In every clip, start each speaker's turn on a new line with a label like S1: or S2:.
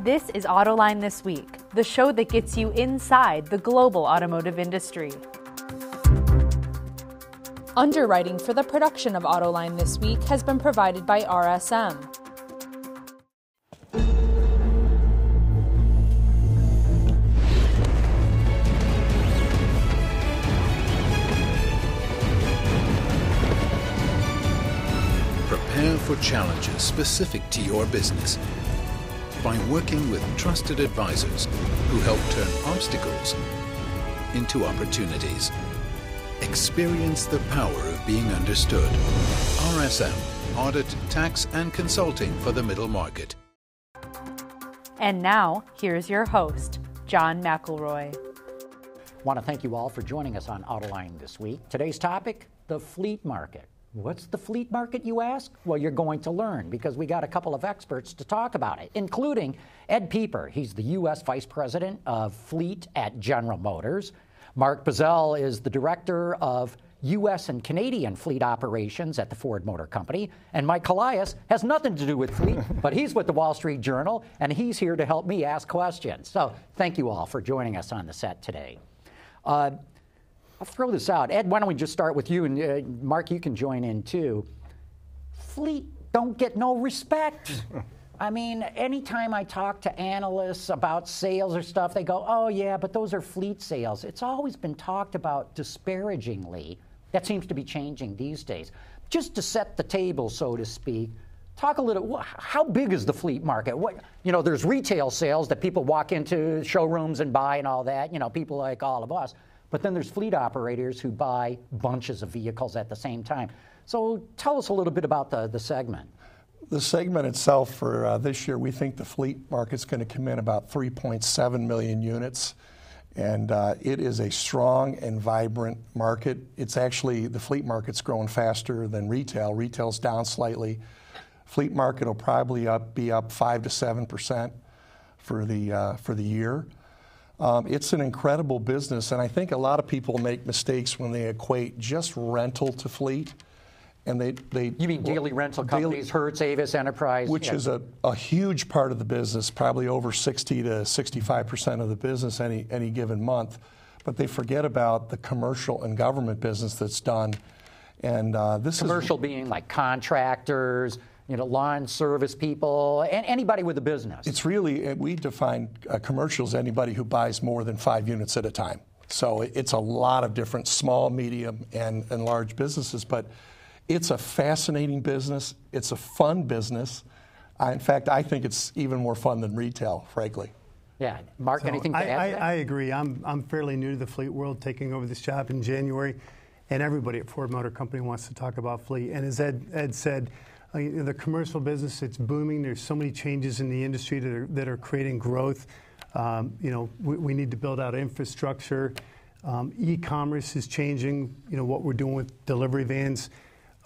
S1: This is Autoline This Week, the show that gets you inside the global automotive industry. Underwriting for the production of Autoline This Week has been provided by RSM.
S2: Prepare for challenges specific to your business by working with trusted advisors who help turn obstacles into opportunities. Experience the power of being understood. RSM, Audit, Tax, and Consulting for the Middle Market.
S1: And now, here's your host, John McElroy.
S3: I want to thank you all for joining us on Autoline this week. Today's topic the fleet market. What's the fleet market, you ask? Well, you're going to learn because we got a couple of experts to talk about it, including Ed Peper. He's the U.S. Vice President of Fleet at General Motors. Mark Buzzell is the Director of U.S. and Canadian fleet operations at the Ford Motor Company. And Mike Colias has nothing to do with fleet, but he's with the Wall Street Journal, and he's here to help me ask questions. So thank you all for joining us on the set today. Uh, I'll throw this out. Ed, why don't we just start with you? And uh, Mark, you can join in too. Fleet don't get no respect. I mean, anytime I talk to analysts about sales or stuff, they go, oh, yeah, but those are fleet sales. It's always been talked about disparagingly. That seems to be changing these days. Just to set the table, so to speak, talk a little how big is the fleet market what you know there's retail sales that people walk into showrooms and buy and all that you know people like all of us but then there's fleet operators who buy bunches of vehicles at the same time. So tell us a little bit about the, the segment.
S4: The segment itself for uh, this year, we think the fleet market's going to come in about 3.7 million units. And uh, it is a strong and vibrant market. It's actually, the fleet market's growing faster than retail. Retail's down slightly. Fleet market will probably up, be up 5 to 7% for the, uh, for the year. Um, it's an incredible business, and I think a lot of people make mistakes when they equate just rental to fleet. And they, they
S3: you mean daily rental companies, daily, Hertz, Avis, Enterprise,
S4: which yeah. is a, a huge part of the business, probably over 60 to 65 percent of the business any any given month. But they forget about the commercial and government business that's done. And uh, this
S3: commercial
S4: is,
S3: being like contractors, you know, lawn service people, and anybody with a business.
S4: It's really, uh, we define uh, commercials anybody who buys more than five units at a time. So it's a lot of different small, medium, and, and large businesses, but it's a fascinating business. It's a fun business. I, in fact, I think it's even more fun than retail, frankly.
S3: Yeah, Mark, so anything to
S5: I,
S3: add?
S5: I, I, agree. I'm, I'm fairly new to the fleet world, taking over this job in January, and everybody at Ford Motor Company wants to talk about fleet. And as Ed, Ed said, uh, the commercial business, it's booming. There's so many changes in the industry that are, that are creating growth. Um, you know, we, we, need to build out infrastructure. Um, e-commerce is changing. You know what we're doing with delivery vans.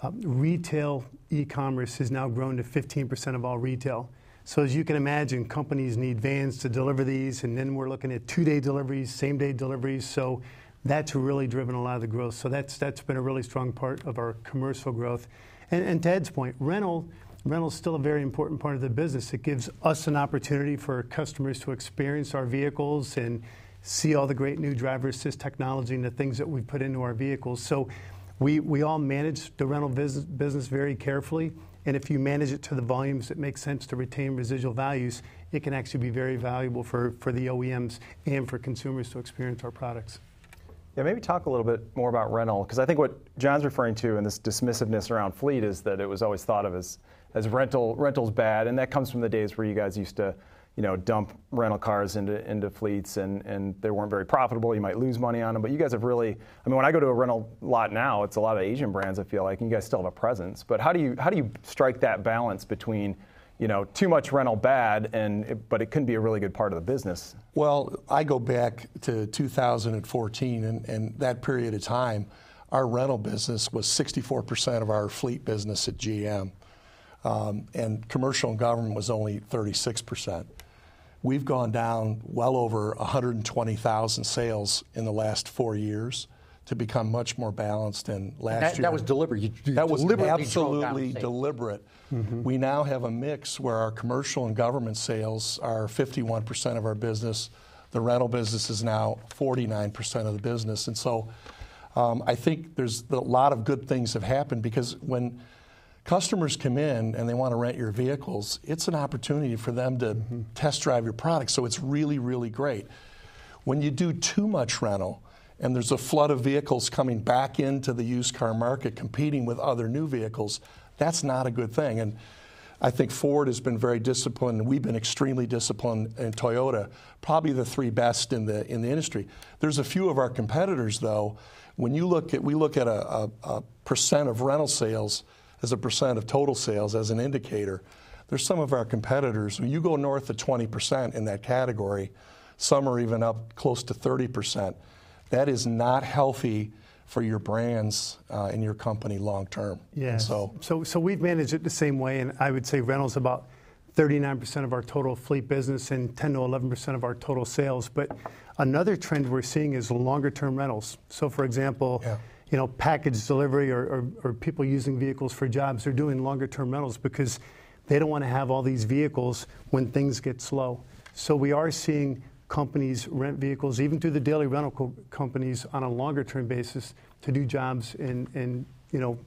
S5: Uh, retail e-commerce has now grown to 15% of all retail. So as you can imagine, companies need vans to deliver these, and then we're looking at two-day deliveries, same-day deliveries. So that's really driven a lot of the growth. So that's that's been a really strong part of our commercial growth. And, and to Ed's point, rental rental is still a very important part of the business. It gives us an opportunity for customers to experience our vehicles and see all the great new driver assist technology and the things that we've put into our vehicles. So we, we all manage the rental business, business very carefully. And if you manage it to the volumes that make sense to retain residual values, it can actually be very valuable for, for the OEMs and for consumers to experience our products.
S6: Yeah, maybe talk a little bit more about rental, because I think what John's referring to in this dismissiveness around fleet is that it was always thought of as, as rental rental's bad, and that comes from the days where you guys used to, you know, dump rental cars into into fleets, and and they weren't very profitable. You might lose money on them, but you guys have really. I mean, when I go to a rental lot now, it's a lot of Asian brands. I feel like, and you guys still have a presence. But how do you how do you strike that balance between you know, too much rental bad, and it, but it can be a really good part of the business.
S4: Well, I go back to 2014, and, and that period of time, our rental business was 64% of our fleet business at GM, um, and commercial and government was only 36%. We've gone down well over 120,000 sales in the last four years to become much more balanced. And last
S3: That,
S4: year,
S3: that was deliberate. You, you
S4: that was absolutely deliberate.
S3: Mm-hmm.
S4: We now have a mix where our commercial and government sales are 51% of our business. The rental business is now 49% of the business. And so um, I think there's a lot of good things have happened because when customers come in and they want to rent your vehicles, it's an opportunity for them to test drive your product. So it's really, really great. When you do too much rental and there's a flood of vehicles coming back into the used car market competing with other new vehicles, that's not a good thing. And I think Ford has been very disciplined, and we've been extremely disciplined in Toyota, probably the three best in the in the industry. There's a few of our competitors, though. When you look at, we look at a, a, a percent of rental sales as a percent of total sales as an indicator. There's some of our competitors. When you go north of 20% in that category, some are even up close to 30%. That is not healthy for your brands uh, and your company long term.
S5: Yeah.
S4: So
S5: so, so we've managed it the same way, and I would say rentals about 39% of our total fleet business and 10 to 11% of our total sales. But another trend we're seeing is longer term rentals. So, for example,
S4: Yeah.
S5: you know, package delivery or, or, or people using vehicles for jobs, they're doing longer term rentals because they don't want to have all these vehicles when things get slow. So we are seeing companies rent vehicles, even through the daily rental co- companies, on a longer term basis to do jobs and, and you know,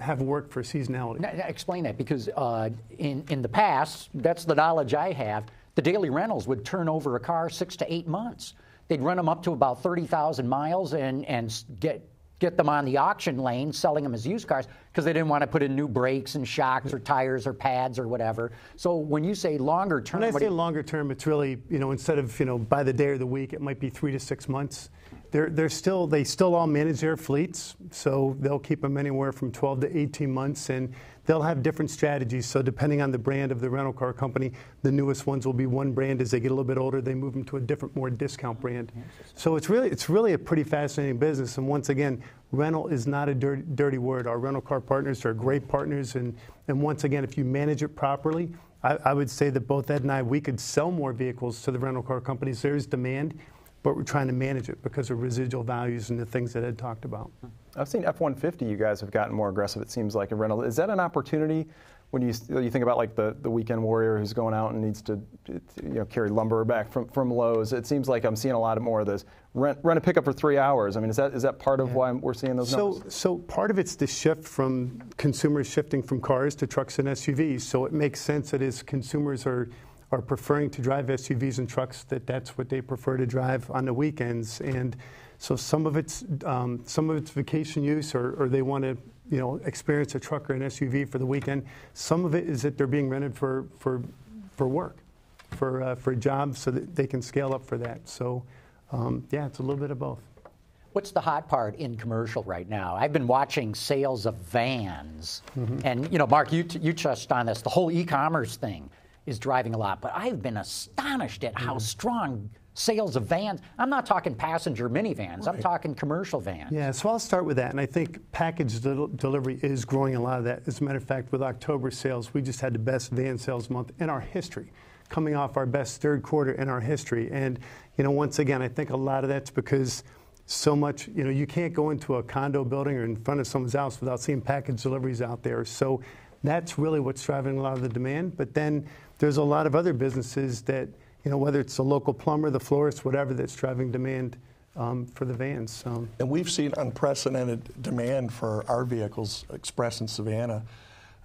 S5: have work for seasonality.
S3: Now, explain that because uh, in in the past, that's the knowledge I have. The daily rentals would turn over a car six to eight months. They'd run them up to about thirty thousand miles and and get get them on the auction lane, selling them as used cars because they didn't want to put in new brakes and shocks or tires or pads or whatever. So when you say longer term,
S5: When I say longer term, it's really, you know, instead of, you know, by the day or the week, it might be three to six months. They're, they're still, they still all manage their fleets, so they'll keep them anywhere from 12 to 18 months, and they'll have different strategies. So depending on the brand of the rental car company, the newest ones will be one brand. As they get a little bit older, they move them to a different, more discount brand. So it's really, it's really a pretty fascinating business. And once again, rental is not a dirty, dirty word. Our rental car partners are great partners, and, and once again, if you manage it properly, I, I would say that both Ed and I, we could sell more vehicles to the rental car companies. There's demand, but we're trying to manage it because of residual values and the things that Ed talked about.
S6: I've seen F-150. You guys have gotten more aggressive. It seems like in rental. Is that an opportunity when you you think about like the, the weekend warrior who's going out and needs to you know carry lumber back from, from Lowe's? It seems like I'm seeing a lot more of this rent rent a pickup for three hours. I mean, is that is that part of why we're seeing those
S5: So,
S6: numbers?
S5: so part of it's the shift from consumers shifting from cars to trucks and SUVs. So it makes sense that as consumers are are preferring to drive SUVs and trucks, that that's what they prefer to drive on the weekends. And so some of it's um, some of it's vacation use, or, or they want to you know experience a truck or an SUV for the weekend. Some of it is that they're being rented for for for work, for uh, for jobs, so that they can scale up for that. So um, yeah, it's a little bit of both.
S3: What's the hot part in commercial right now? I've been watching sales of vans, and you know, Mark, you t- you touched on this. The whole e-commerce thing is driving a lot, but I've been astonished at how mm-hmm. strong sales of vans. I'm not talking passenger minivans. I'm talking commercial vans.
S5: Yeah, so I'll start with that. And I think package del- delivery is growing a lot of that. As a matter of fact, with October sales, we just had the best van sales month in our history, coming off our best third quarter in our history. And, you know, once again, I think a lot of that's because so much, you know, you can't go into a condo building or in front of someone's house without seeing package deliveries out there. So that's really what's driving a lot of the demand. But then there's a lot of other businesses that, you know, whether it's the local plumber, the florist, whatever, that's driving demand um, for the vans. So.
S4: And we've seen unprecedented demand for our vehicles, Express and Savana.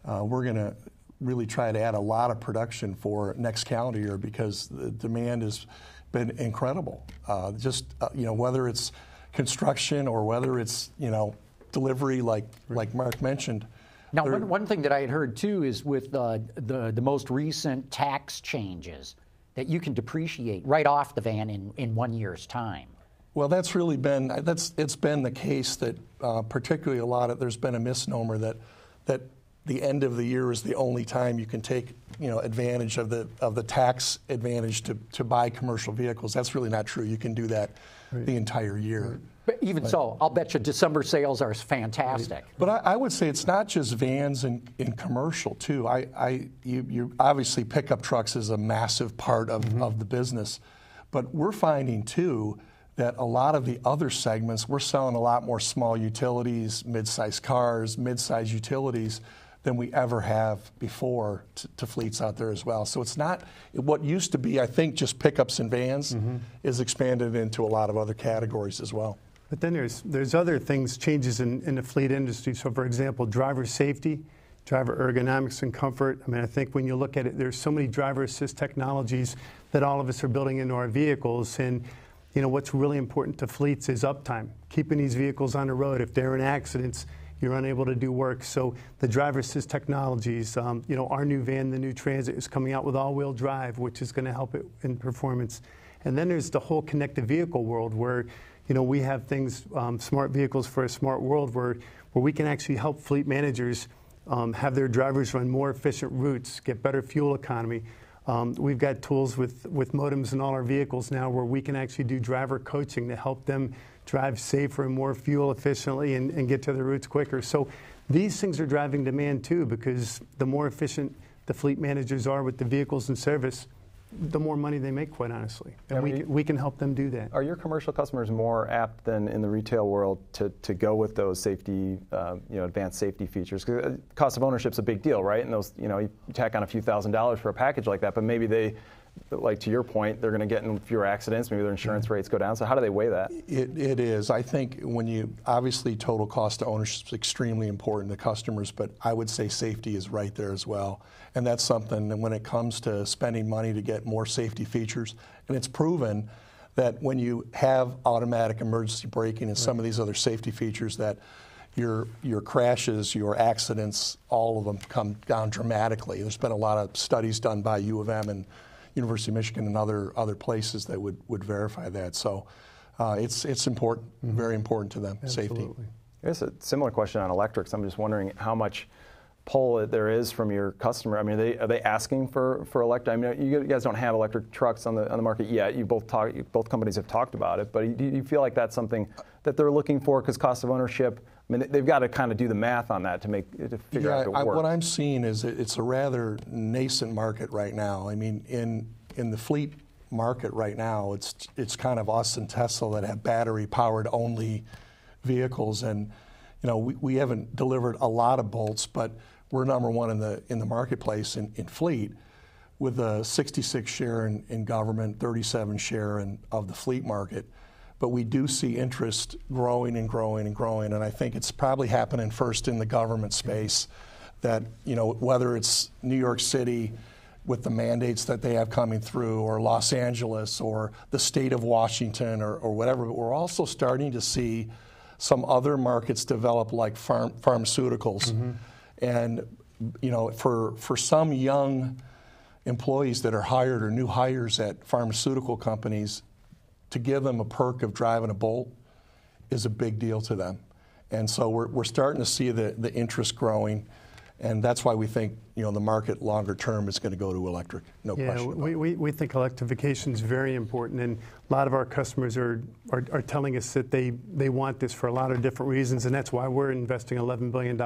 S4: Uh, we're going to really try to add a lot of production for next calendar year because the demand has been incredible. Uh, just uh, you know whether it's construction or whether it's you know delivery, like like Mark mentioned.
S3: Now, one, one thing that I had heard too is with uh, the the most recent tax changes that you can depreciate right off the van in, in one year's time.
S4: Well, that's really been that's it's been the case that uh, particularly a lot of there's been a misnomer that that the end of the year is the only time you can take you know advantage of the of the tax advantage to, to buy commercial vehicles. That's really not true. You can do that the entire year.
S3: But even so, I'll bet you December sales are fantastic.
S4: But I, I would say it's not just vans and, and commercial too. I, I you, you obviously pickup trucks is a massive part of, of the business, but we're finding too that a lot of the other segments, we're selling a lot more small utilities, mid-sized cars, mid-sized utilities than we ever have before to, to, fleets out there as well. So it's not what used to be, I think, just pickups and vans mm-hmm. is expanded into a lot of other categories as well.
S5: But then there's there's other things, changes in, in the fleet industry. So, for example, driver safety, driver ergonomics and comfort. I mean, I think when you look at it, there's so many driver assist technologies that all of us are building into our vehicles, and you know what's really important to fleets is uptime, keeping these vehicles on the road. If they're in accidents, you're unable to do work. So the driver assist technologies, um, you know, our new van, the new Transit, is coming out with all-wheel drive, which is going to help it in performance. And then there's the whole connected vehicle world where, you know, we have things, um, smart vehicles for a smart world, where where we can actually help fleet managers um, have their drivers run more efficient routes, get better fuel economy. Um, we've got tools with, with modems in all our vehicles now where we can actually do driver coaching to help them drive safer and more fuel efficiently and, and get to their routes quicker. So these things are driving demand too because the more efficient the fleet managers are with the vehicles in service, the more money they make, quite honestly. And we, we can help them do that.
S6: Are your commercial customers more apt than in the retail world to, to go with those safety, uh, you know, advanced safety features? Because uh, cost of ownership is a big deal, right? And those, you know, you tack on a few thousand dollars for a package like that, but maybe they like to your point, they're going to get in fewer accidents. Maybe their insurance mm-hmm. rates go down. So how do they weigh that?
S4: It, it is. I think when you obviously total cost of ownership is extremely important to customers, but I would say safety is right there as well. And that's something. And when it comes to spending money to get more safety features, and it's proven that when you have automatic emergency braking and right. some of these other safety features that your your crashes, your accidents, all of them come down dramatically. There's been a lot of studies done by U of M and University of Michigan and other other places that would, would verify that. So uh, it's it's important, mm-hmm. very important to them,
S5: Absolutely.
S4: safety.
S6: I guess a similar question on electrics. I'm just wondering how much pull there is from your customer. I mean, are they, are they asking for, for electric? I mean, you guys don't have electric trucks on the on the market yet. You both talk, both companies have talked about it, but do you feel like that's something that they're looking for because cost of ownership? I mean, they've got to kind of do the math on that to make to figure
S4: yeah,
S6: out it works.
S4: what I'm seeing is it's a rather nascent market right now. I mean, in in the fleet market right now, it's it's kind of us and Tesla that have battery powered only vehicles, and you know we, we haven't delivered a lot of Bolts, but we're number one in the in the marketplace in, in fleet with a 66 share in, in government, 37 share in, of the fleet market but we do see interest growing and growing and growing. And I think it's probably happening first in the government space that, you know, whether it's New York City with the mandates that they have coming through, or Los Angeles, or the state of Washington, or, or whatever, but we're also starting to see some other markets develop like farm, pharmaceuticals. Mm-hmm. And, you know, for, for some young employees that are hired or new hires at pharmaceutical companies, to give them a perk of driving a Bolt is a big deal to them. And so we're, we're starting to see the, the interest growing. And that's why we think you know the market longer term is going to go to electric. No
S5: yeah,
S4: question.
S5: We, we, we think electrification is very important, and a lot of our customers are, are, are telling us that they, they want this for a lot of different reasons, and that's why we're investing $11 billion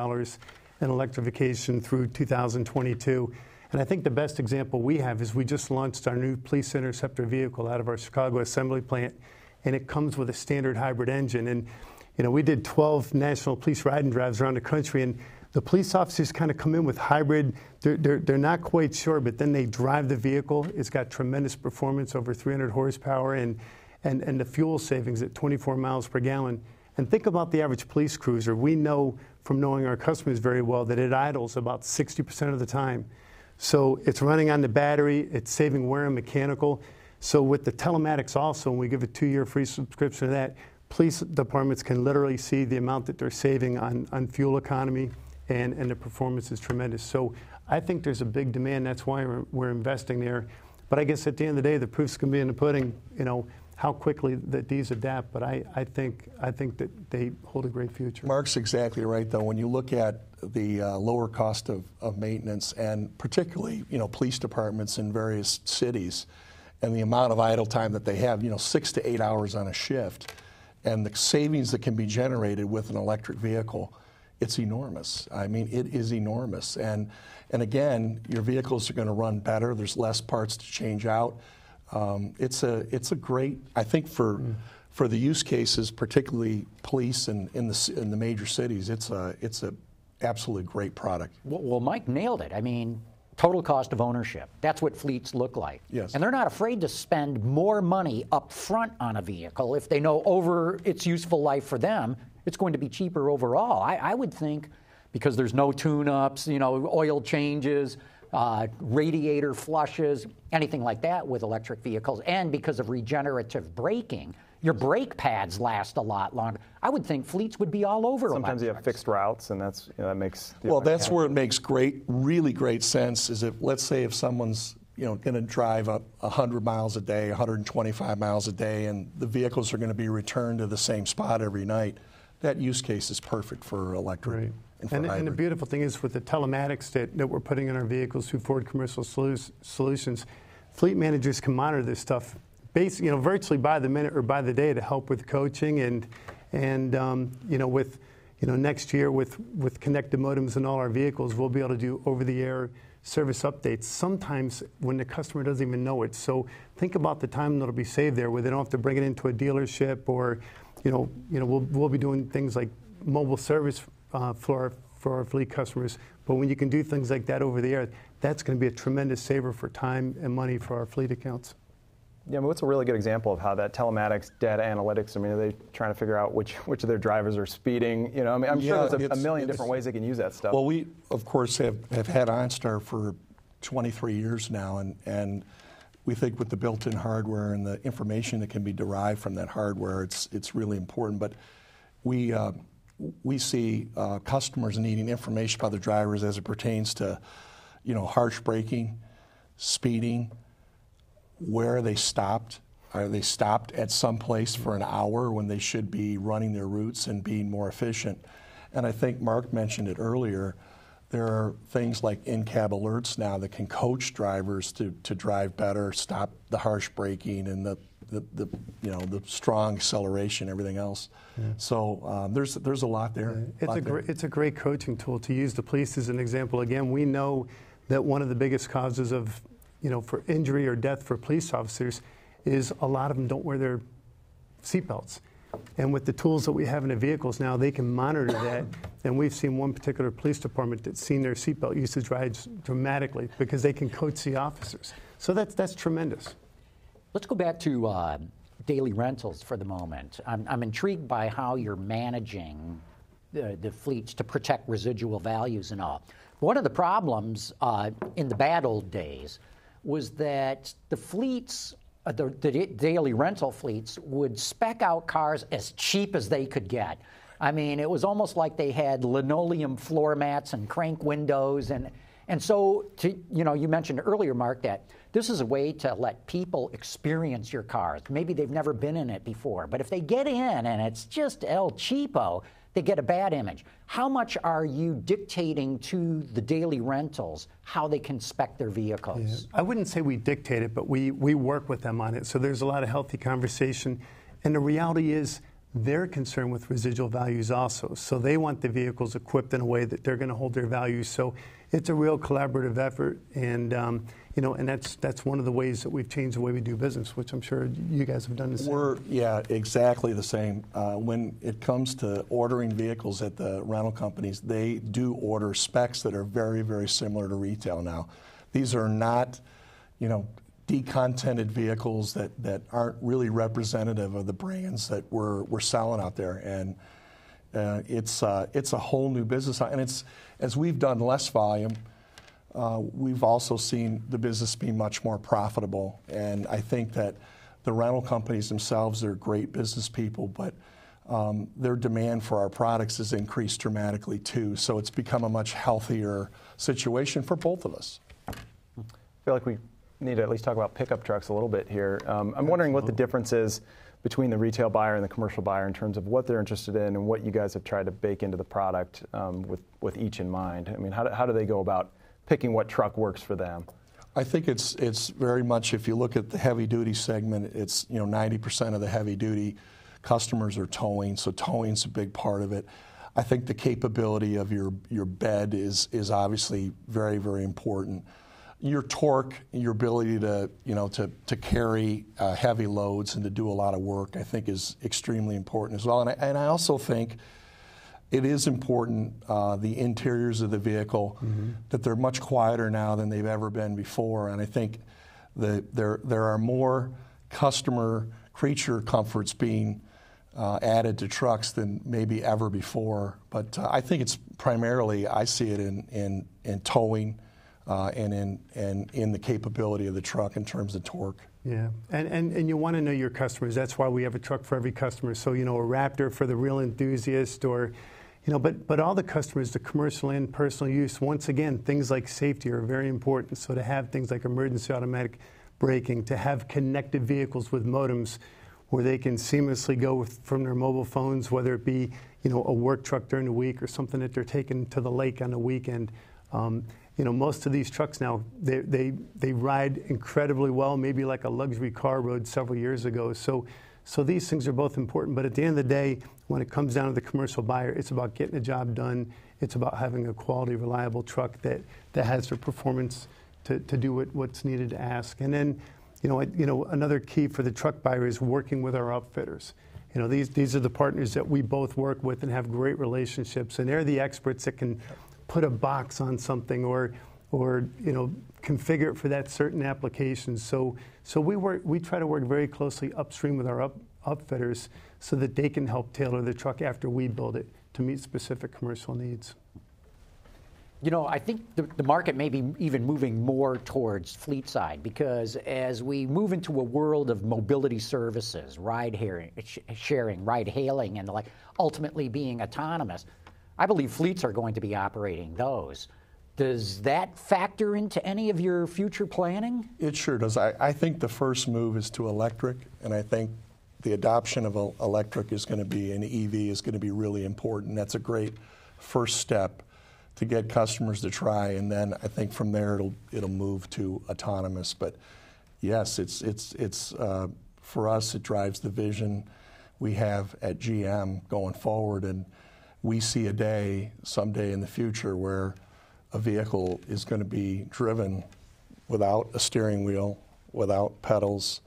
S5: in electrification through 2022. And I think the best example we have is we just launched our new police interceptor vehicle out of our Chicago assembly plant, and it comes with a standard hybrid engine. And you know, we did 12 national police riding drives around the country, and the police officers kind of come in with hybrid. They're, they're, they're not quite sure, but then they drive the vehicle. It's got tremendous performance, over 300 horsepower, and, and, and the fuel savings at 24 miles per gallon. And think about the average police cruiser. We know from knowing our customers very well that it idles about 60% of the time. So it's running on the battery, it's saving wear and mechanical. So with the telematics also, and we give a two-year free subscription to that, police departments can literally see the amount that they're saving on, on fuel economy, and, and the performance is tremendous. So I think there's a big demand. That's why we're, we're investing there. But I guess at the end of the day, the proof's going to be in the pudding. You know, how quickly that these adapt. But I, I think I think that they hold a great future.
S4: Mark's exactly right, though. When you look at the uh, lower cost of, of maintenance, and particularly you know police departments in various cities, and the amount of idle time that they have, you know, six to eight hours on a shift, and the savings that can be generated with an electric vehicle, it's enormous. I mean, it is enormous. And and again, your vehicles are going to run better. There's less parts to change out. Um, it's a it's a great I think for mm. for the use cases, particularly police and in the in the major cities, it's a it's a absolutely great product.
S3: Well, well, Mike nailed it. I mean, total cost of ownership. That's what fleets look like.
S4: Yes.
S3: And they're not afraid to spend more money up front on a vehicle if they know over its useful life for them, it's going to be cheaper overall. I, I would think because there's no tune-ups, you know, oil changes, uh, radiator flushes, anything like that with electric vehicles, and because of regenerative braking, your brake pads last a lot longer. I would think fleets would be all over.
S6: Sometimes you have fixed routes, and that's you know, that makes.
S4: Well, that's where it makes great, really great sense. Is if let's say if someone's you know going to drive up 100 miles a day, 125 miles a day, and the vehicles are going to be returned to the same spot every night, that use case is perfect for electric.
S5: Right.
S4: And,
S5: And, the beautiful thing is with the telematics that, that we're putting in our vehicles through Ford Commercial Solu- Solutions, fleet managers can monitor this stuff, base, you know, virtually by the minute or by the day to help with coaching and and um, you know with you know next year with with connected modems in all our vehicles, we'll be able to do over-the-air service updates. Sometimes when the customer doesn't even know it. So think about the time that'll be saved there, where they don't have to bring it into a dealership or you know you know we'll we'll be doing things like mobile service uh, for our, for our fleet customers. But when you can do things like that over the air, that's going to be a tremendous saver for time and money for our fleet accounts.
S6: Yeah, I mean, what's a really good example of how that telematics, data analytics? I mean, are they trying to figure out which which of their drivers are speeding? You know, I mean, I'm
S4: Yeah,
S6: sure there's a, a million different ways they can use that stuff.
S4: Well, we of course have, have had OnStar for 23 years now, and and we think with the built-in hardware and the information that can be derived from that hardware, it's it's really important. But we uh, we see uh, customers needing information by the drivers as it pertains to, you know, harsh braking, speeding, where are they stopped. Are they stopped at some place for an hour when they should be running their routes and being more efficient? And I think Mark mentioned it earlier. There are things like in-cab alerts now that can coach drivers to, to drive better, stop the harsh braking and the, the, the you know the strong acceleration, everything else. So um, there's there's a lot there.
S5: It's
S4: lot
S5: a,
S4: there.
S5: great, it's a great coaching tool to use the police as an example. Again, we know that one of the biggest causes of, you know, for injury or death for police officers is a lot of them don't wear their seatbelts. And with the tools that we have in the vehicles now, they can monitor that. And we've seen one particular police department that's seen their seatbelt usage rise dramatically because they can coach the officers. So that's, that's tremendous.
S3: Let's go back to uh, daily rentals for the moment. I'm, I'm intrigued by how you're managing the, the fleets to protect residual values and all. One of the problems uh, in the bad old days was that the fleets, uh, the, the daily rental fleets, would spec out cars as cheap as they could get. I mean, it was almost like they had linoleum floor mats and crank windows and and so, to, you know, you mentioned earlier, Mark, that this is a way to let people experience your cars. Maybe they've never been in it before, but if they get in and it's just El Cheapo, they get a bad image. How much are you dictating to the daily rentals how they can spec their vehicles?
S5: I wouldn't say we dictate it, but we, we work with them on it. So there's a lot of healthy conversation. And the reality is, they're concerned with residual values also. So they want the vehicles equipped in a way that they're going to hold their values. So it's a real collaborative effort, and um, you know, and that's that's one of the ways that we've changed the way we do business, which I'm sure you guys have done the same.
S4: We're yeah, exactly the same. Uh, when it comes to ordering vehicles at the rental companies, they do order specs that are very, very similar to retail now. These are not, you know, decontented vehicles that, that aren't really representative of the brands that we're, we're selling out there. And uh, it's, uh, it's a whole new business. And it's, as we've done less volume, uh, we've also seen the business be much more profitable. And I think that the rental companies themselves are great business people, but um, their demand for our products has increased dramatically too. So it's become a much healthier situation for both of us.
S6: I feel like we need to at least talk about pickup trucks a little bit here. Um, I'm wondering what the difference is between the retail buyer and the commercial buyer in terms of what they're interested in and what you guys have tried to bake into the product um, with, with each in mind. I mean, how do, how do they go about picking what truck works for them?
S4: I think it's it's very much if you look at the heavy duty segment, it's you know 90% of the heavy duty customers are towing, so towing's a big part of it. I think the capability of your your bed is is obviously very very important. Your torque, your ability to, you know, to, to carry uh, heavy loads and to do a lot of work, I think is extremely important as well. And I, and I also think it is important, uh, the interiors of the vehicle, mm-hmm. that they're much quieter now than they've ever been before. And I think that there, there are more customer creature comforts being uh, added to trucks than maybe ever before. But uh, I think it's primarily, I see it in, in, in towing uh, and, in, and in the capability of the truck in terms of torque.
S5: Yeah, and, and, and you want to know your customers. That's why we have a truck for every customer. So, you know, a Raptor for the real enthusiast or, you know, but, but all the customers, the commercial and personal use, once again, things like safety are very important. So to have things like emergency automatic braking, to have connected vehicles with modems where they can seamlessly go with, from their mobile phones, whether it be, you know, a work truck during the week or something that they're taking to the lake on the weekend. Um, you know, most of these trucks now, they, they, they ride incredibly well, maybe like a luxury car rode several years ago. So, so these things are both important. But at the end of the day, when it comes down to the commercial buyer, it's about getting the job done. It's about having a quality, reliable truck that, that has the performance to, to do what, what's needed to ask. And then, you know, you know, another key for the truck buyer is working with our upfitters. You know, these, these are the partners that we both work with and have great relationships, and they're the experts that can put a box on something or or you know configure it for that certain application. So so we work we try to work very closely upstream with our up, upfitters so that they can help tailor the truck after we build it to meet specific commercial needs.
S3: You know, I think the, the, market may be even moving more towards fleet side because as we move into a world of mobility services, ride sharing, ride hailing, and like ultimately being autonomous, I believe fleets are going to be operating those. Does that factor into any of your future planning?
S4: It sure does. I, I think the first move is to electric, and I think the adoption of electric is going to be, an EV is going to be really important. That's a great first step to get customers to try, and then I think from there it'll it'll move to autonomous. But yes, it's it's it's uh, for us it drives the vision we have at GM going forward, and we see a day someday in the future where a vehicle is going to be driven without a steering wheel, without pedals,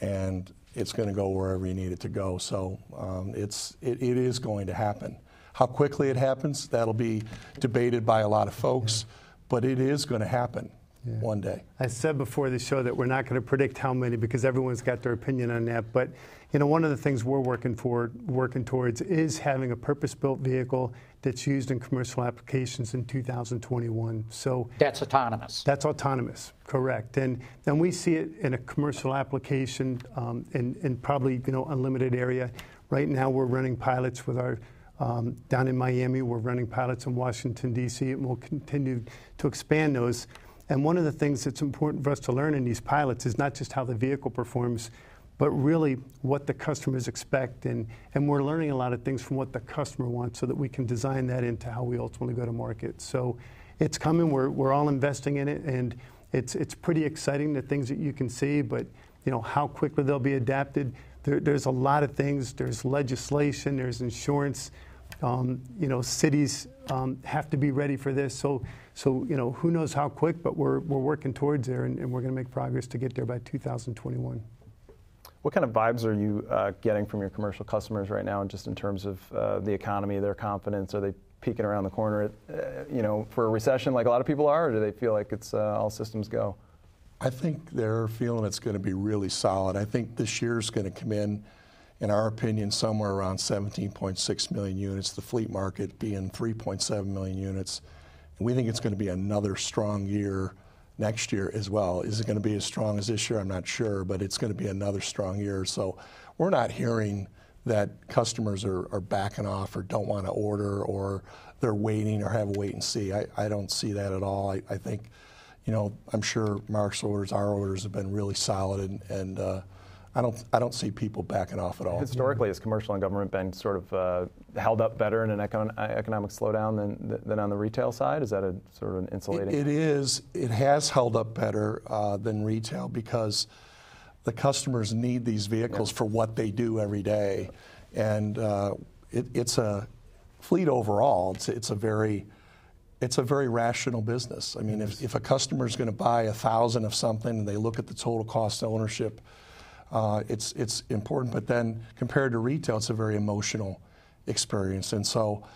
S4: and it's going to go wherever you need it to go. So um, it's, it, it is going to happen. How quickly it happens, that'll be debated by a lot of folks, but it is going to happen. Yeah. one day.
S5: I said before the show that we're not going to predict how many because everyone's got their opinion on that. But you know, one of the things we're working for, working towards, is having a purpose-built vehicle that's used in commercial applications in 2021. So
S3: that's autonomous.
S5: That's autonomous, correct. And then we see it in a commercial application um, in, in probably you know unlimited area. Right now, we're running pilots with our um, down in Miami. We're running pilots in Washington D.C. and we'll continue to expand those. And one of the things that's important for us to learn in these pilots is not just how the vehicle performs but really what the customers expect. And, and we're learning a lot of things from what the customer wants so that we can design that into how we ultimately go to market. So it's coming. We're, we're all investing in it. And it's, it's pretty exciting, the things that you can see. But you know, how quickly they'll be adapted. There, there's a lot of things. There's legislation. There's insurance. Um, you know, cities um, have to be ready for this. So, so you know, who knows how quick, but we're, we're working towards there, and, and we're going to make progress to get there by 2021.
S6: What kind of vibes are you uh, getting from your commercial customers right now, just in terms of uh, the economy, their confidence? Are they peeking around the corner, at, uh, you know, for a recession like a lot of people are, or do they feel like it's uh, all systems go?
S4: I think they're feeling it's going to be really solid. I think this year is going to come in, in our opinion, somewhere around 17.6 million units. The fleet market being 3.7 million units. And we think it's going to be another strong year next year as well. Is it going to be as strong as this year? I'm not sure, but it's going to be another strong year. So we're not hearing that customers are, are backing off or don't want to order or they're waiting or have a wait and see. I, I don't see that at all. I, I think, you know, I'm sure Mark's orders, our orders have been really solid and, and uh, I don't, I don't see people backing off at all.
S6: Historically, has commercial and government been sort of uh, held up better in an econ- economic slowdown than, than on the retail side? Is that a sort of an insulating?
S4: it, it is. It has held up better uh, than retail because the customers need these vehicles for what they do every day. And uh, it, it's a fleet overall, it's, it's a very it's a very rational business. I mean, if, if a customer is going to buy a thousand of something and they look at the total cost of ownership, uh, it's it's important. But then compared to retail, it's a very emotional experience, and so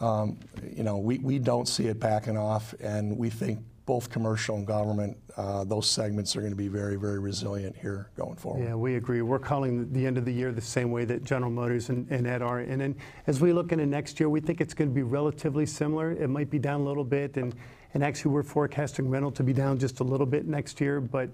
S4: um, you know we, we don't see it backing off, and we think both commercial and government, uh, those segments are going to be very, very resilient here going forward.
S5: Yeah, we agree. We're calling the end of the year the same way that General Motors and, and Ed are. And then as we look into next year, we think it's going to be relatively similar. It might be down a little bit, and, and actually we're forecasting rental to be down just a little bit next year. But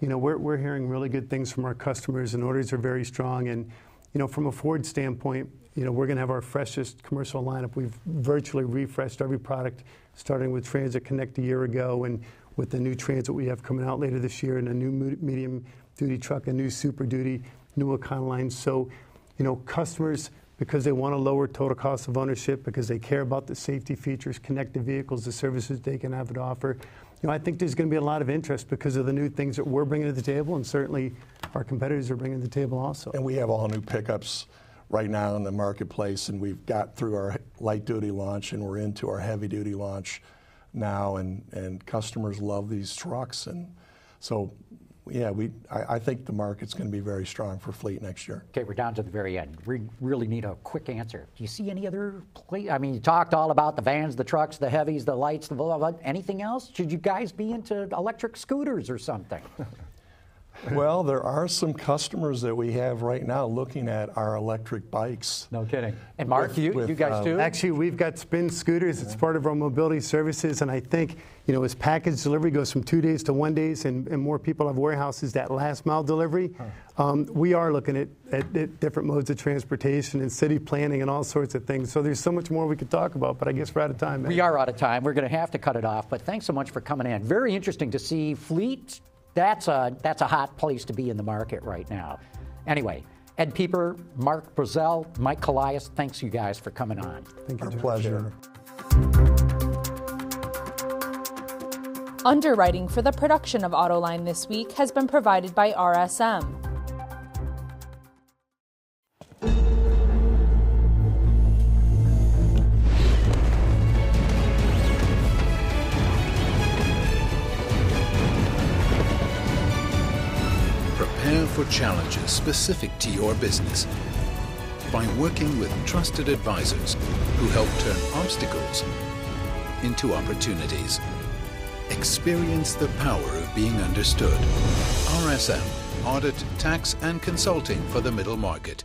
S5: you know, we're, we're hearing really good things from our customers, and orders are very strong. And you know, from a Ford standpoint, you know, we're going to have our freshest commercial lineup. We've virtually refreshed every product starting with Transit Connect a year ago and with the new Transit we have coming out later this year and a new medium duty truck, a new Super Duty, new Econoline. So, you know, customers, because they want a lower total cost of ownership, because they care about the safety features, connected vehicles, the services they can have to offer, you know, I think there's going to be a lot of interest because of the new things that we're bringing to the table, and certainly our competitors are bringing to the table also.
S4: And we have all new pickups right now in the marketplace, and we've got through our light duty launch, and we're into our heavy duty launch now, and, and customers love these trucks, and so yeah, we I, I think the market's going to be very strong for fleet next year.
S3: Okay, we're down to the very end. We really need a quick answer. Do you see any other? Play? I mean, you talked all about the vans, the trucks, the heavies, the lights, the blah, blah, blah. Anything else? Should you guys be into electric scooters or something?
S4: well, there are some customers that we have right now looking at our electric bikes.
S3: No kidding. And Mark, with, you, with, you guys uh, too?
S5: Actually, we've got spin scooters. Yeah. It's part of our mobility services, and I think you know as package delivery goes from two days to one days, and, and more people have warehouses that last mile delivery. Huh. Um, we are looking at, at, at, different modes of transportation and city planning and all sorts of things. So there's so much more we could talk about, but I guess we're out of time. Man.
S3: We are out of time. We're going to have to cut it off. But thanks so much for coming in. Very interesting to see fleet that's a, that's a hot place to be in the market right now. Anyway, Ed Peper, Mark Buzzell, Mike Colias, thanks you guys for coming on.
S4: Thank you. Our pleasure.
S1: Underwriting for the production of Autoline this week has been provided by RSM.
S2: Challenges specific to your business by working with trusted advisors who help turn obstacles into opportunities. Experience the power of being understood. RSM, Audit, Tax and Consulting for the Middle Market.